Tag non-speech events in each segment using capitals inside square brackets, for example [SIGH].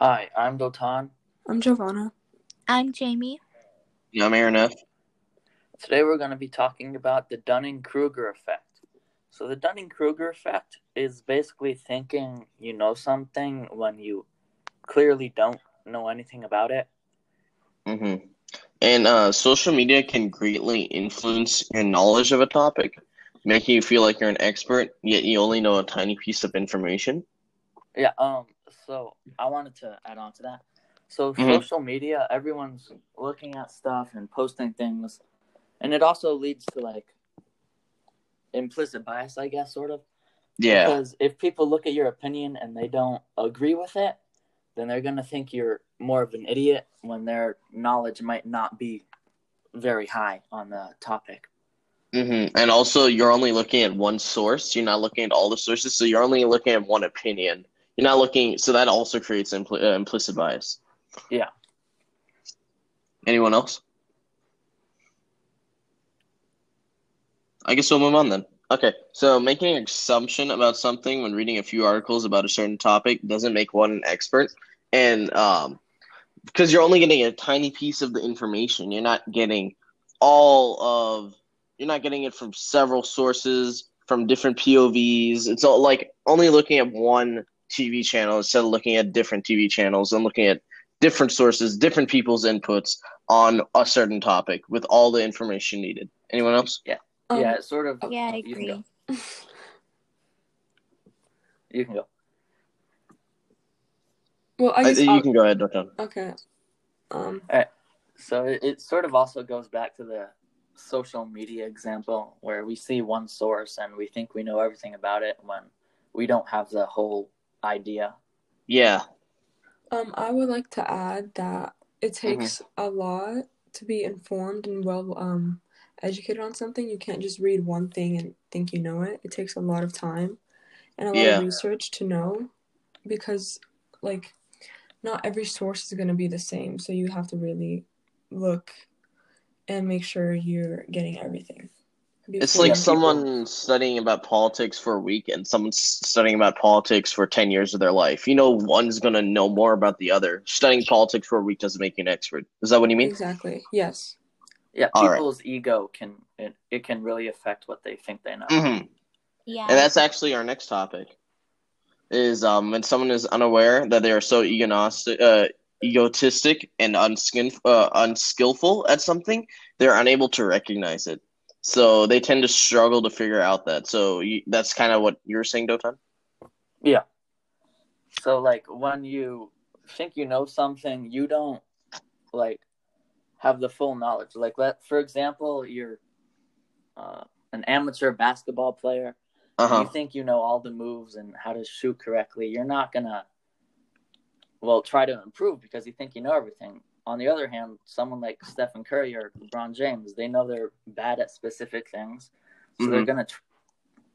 Hi, I'm Dotan. I'm Giovanna. I'm Jamie. Yeah, I'm Aaron F. Today we're going to be talking about the Dunning Kruger effect. So, the Dunning Kruger effect is basically thinking you know something when you clearly don't know anything about it. Mm-hmm. And uh, social media can greatly influence your knowledge of a topic, making you feel like you're an expert, yet you only know a tiny piece of information. Yeah, um, so I wanted to add on to that. So, Mhm. social media, everyone's looking at stuff and posting things, and it also leads to like implicit bias, I guess, sort of. Yeah, Because if people look at your opinion and they don't agree with it, then they're going to think you're more of an idiot when their knowledge might not be very high on the topic. hmm And also, you're only looking at one source. You're not looking at all the sources, so you're only looking at one opinion. You're not looking, so that also creates impl- uh, implicit bias. Yeah. Anyone else? I guess we'll move on then. Okay, so making an assumption about something when reading a few articles about a certain topic doesn't make one an expert, and um, because you're only getting a tiny piece of the information, you're not getting all of, you're not getting it from several sources, from different POVs. It's all like only looking at one TV channel instead of looking at different TV channels and looking at different sources, different people's inputs on a certain topic with all the information needed. Anyone else? Um, yeah, it's sort of. Yeah, I you can agree. go. [LAUGHS] You can go. Well, I I, guess you I'll- can go ahead, Dotan. okay. Um, So it, it sort of also goes back to the social media example where we see one source and we think we know everything about it when we don't have the whole idea. Yeah. um, I would like to add that it takes a lot to be informed and well um educated on something. You can't just read one thing and think you know it. It takes a lot of time and a lot Yeah. of research to know because like not every source is going to be the same. So you have to really look and make sure you're getting everything. It's like you- someone studying about politics for a week and someone studying about politics for 10 years of their life. You know, one's going to know more about the other. Studying politics for a week doesn't make you an expert. Is that what you mean? Exactly. Yes. Yeah, All right. people's ego can it, it can really affect what they think they know. hmm Yeah. And that's actually our next topic. Is um when someone is unaware that they are so egonostic, uh, egotistic and unskin, uh, unskillful at something, they're unable to recognize it. So they tend to struggle to figure out that. So you, that's kind of what you're saying, Dotan. Yeah. So like when you think you know something, you don't like have the full knowledge. Like let for example, you're uh, an amateur basketball player. Uh-huh. You think you know all the moves and how to shoot correctly. You're not gonna well try to improve because you think you know everything. On the other hand, someone like Stephen Curry or LeBron James, they know they're bad at specific things, so they're Mhm. gonna tr-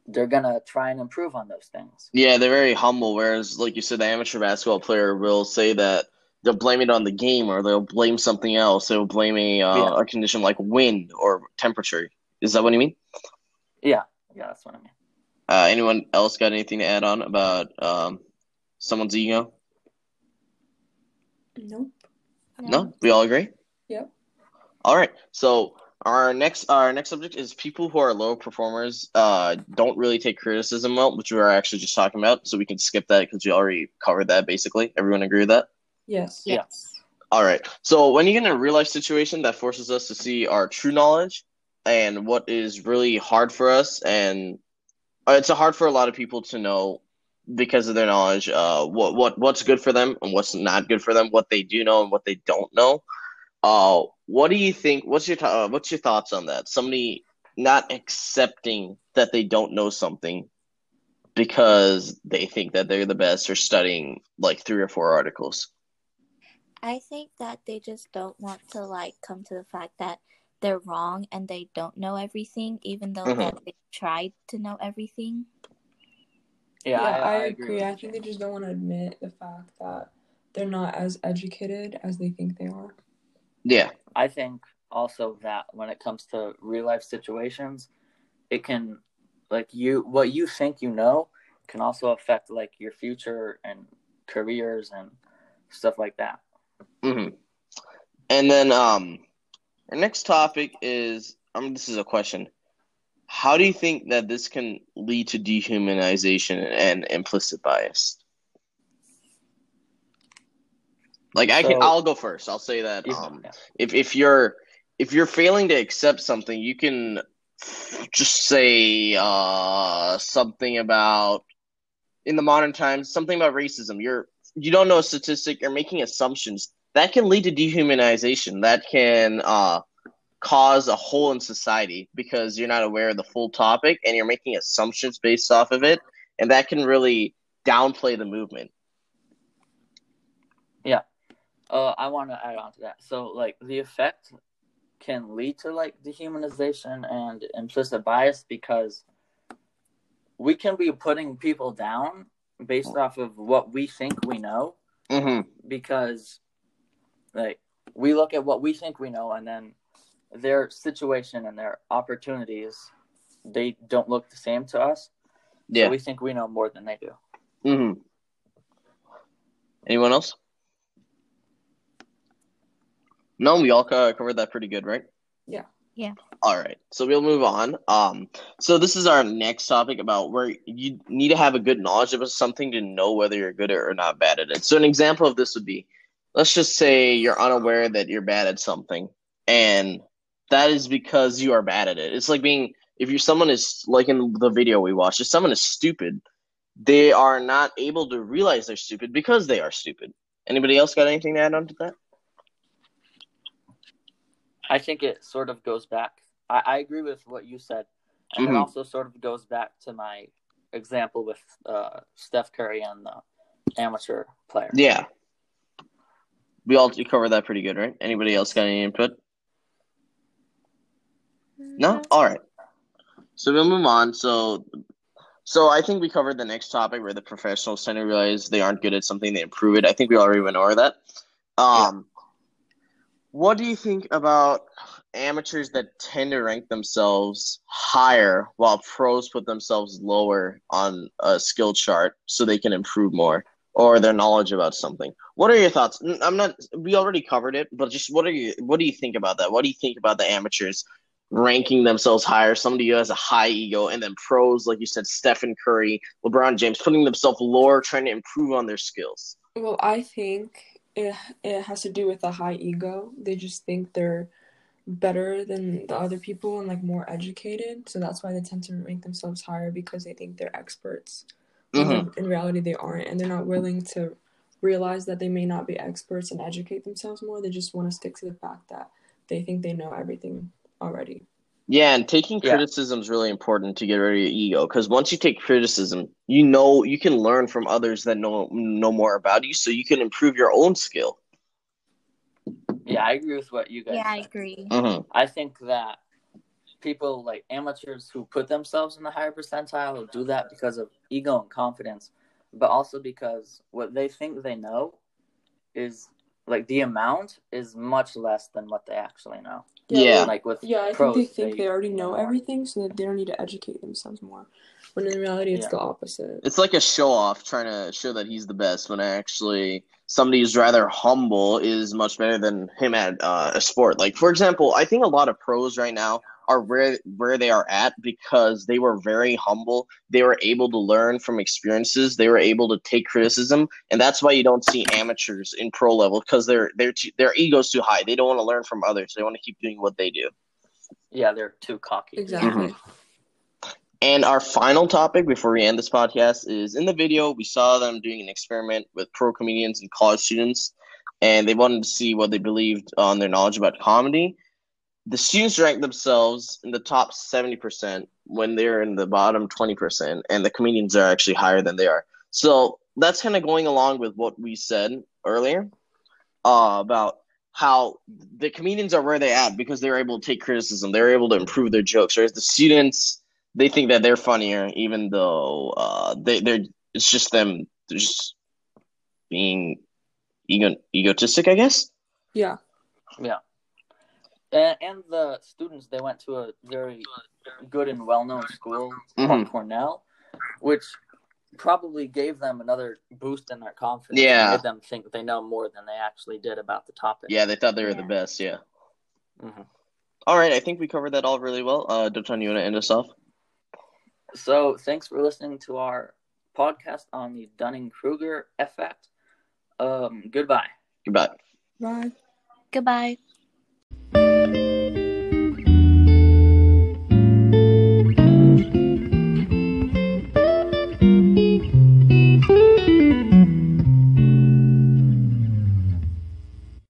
they're gonna try and improve on those things. Yeah, they're very humble. Whereas, like you said, the amateur basketball player will say that they'll blame it on the game or they'll blame something else. They'll blame a, uh, Yeah. a condition like wind or temperature. Is that what you mean? Yeah, yeah, that's what I mean. Uh, anyone else got anything to add on about um, someone's ego? Nope. No, we all agree. Yep. All right. So our next our next subject is people who are low performers uh, don't really take criticism well, which we are actually just talking about. So we can skip that because we already covered that. Basically, everyone agree with that. Yes. Yeah. All right. So when you get in a real life situation that forces us to see our true knowledge and what is really hard for us, and uh, it's hard for a lot of people to know because of their knowledge, uh, what what what's good for them and what's not good for them, what they do know and what they don't know. Uh, what do you think? What's your th- uh, what's your thoughts on that? Somebody not accepting that they don't know something because they think that they're the best or studying like three or four articles. I think that they just don't want to like come to the fact that they're wrong and they don't know everything, even though Mhm. that they tried to know everything. Yeah, Yeah, I, with agree. you, I think they just don't want to admit the fact that they're not as educated as they think they are. Yeah. I think also that when it comes to real life situations, it can like you what you think you know can also affect like your future and careers and stuff like that. hmm And then um, our next topic is um, this is a question. How do you think that this can lead to dehumanization and implicit bias? Like I can, So- I'll go first. I'll say that um, if if you're if you're failing to accept something, you can just say uh, something about in the modern times something about racism. You're you don't know a statistic. You're making assumptions that can lead to dehumanization. That can uh, cause a hole in society because you're not aware of the full topic and you're making assumptions based off of it, and that can really downplay the movement. Yeah. Uh, I want to add on to that. So, like, the effect can lead to like dehumanization and implicit bias because we can be putting people down based off of what we think we know. Mm-hmm. Because, like, we look at what we think we know, and then their situation and their opportunities they don't look the same to us. Yeah. So we think we know more than they do. Mm-hmm. Anyone else? No, we all covered that pretty good, right? Yeah. Yeah. All right, so we'll move on. Um, so this is our next topic about where you need to have a good knowledge of something to know whether you're good at or not bad at it. So an example of this would be, let's just say you're unaware that you're bad at something, and that is because you are bad at it. It's like being if you're someone is like in the video we watched, if someone is stupid, they are not able to realize they're stupid because they are stupid. Anybody else got anything to add on to that? I think it sort of goes back. I, I agree with what you said, and Mhm. it also sort of goes back to my example with uh, Steph Curry and the amateur player. Yeah. We all covered that pretty good, right? Anybody else got any input? No? All right. So we'll move on. So so I think we covered the next topic where the professionals tend to realize they aren't good at something, they improve it. I think we already went over that. Um what do you think about amateurs that tend to rank themselves higher while pros put themselves lower on a skill chart so they can improve more or their knowledge about something? What are your thoughts? I'm not we already covered it, but just what are you what do you think about that? What do you think about the amateurs ranking themselves higher, somebody who has a high ego, and then pros, like you said, Stephen Curry, LeBron James, putting themselves lower, trying to improve on their skills. Well, I think it it has to do with a high ego. They just think they're better than the other people and like more educated. So that's why they tend to rank themselves higher because they think they're experts. Mhm. in reality they aren't and they're not willing to realize that they may not be experts and educate themselves more. They just want to stick to the fact that they think they know everything already. Yeah, and taking Yeah. criticism is really important to get rid of your ego because once you take criticism, you know you can learn from others that know know more about you, so you can improve your own skill. Yeah, I agree with what you guys Yeah, I agree. Mm-hmm. I think that people like amateurs who put themselves in the higher percentile will do that because of ego and confidence, but also because what they think they know is like the amount is much less than what they actually know. Yeah. Like with Yeah, I pros, think they think they already know more. everything, so that they don't need to educate themselves more. When in reality, it's Yeah. the opposite. It's like a show off trying to show that he's the best when actually somebody who's rather humble is much better than him at uh, a sport. Like for example, I think a lot of pros right now are where where they are at because they were very humble. They were able to learn from experiences. They were able to take criticism, and that's why you don't see amateurs in pro level because their their too, their egos too high. They don't want to learn from others. They want to keep doing what they do. Yeah, they're too cocky. Exactly. Mm-hmm. And our final topic before we end this podcast is in the video, we saw them doing an experiment with pro comedians and college students, and they wanted to see what they believed on their knowledge about comedy. The students rank themselves in the top 70% when they're in the bottom 20%, and the comedians are actually higher than they are. So that's kind of going along with what we said earlier uh, about how the comedians are where they're at because they're able to take criticism, they're able to improve their jokes, whereas the students they think that they're funnier, even though uh, they they're it's just them they're just being ego egotistic, I guess. Yeah. Yeah. And, and the students, they went to a very good and well known school Mhm. called Cornell, which probably gave them another boost in their confidence. Yeah. made them think they know more than they actually did about the topic. Yeah, they thought they were the best. Yeah. Mhm. All right, I think we covered that all really well. Uh, Dotan, you want to end us off? So thanks for listening to our podcast on the Dunning Kruger effect. Um, goodbye. Goodbye. Bye. Goodbye.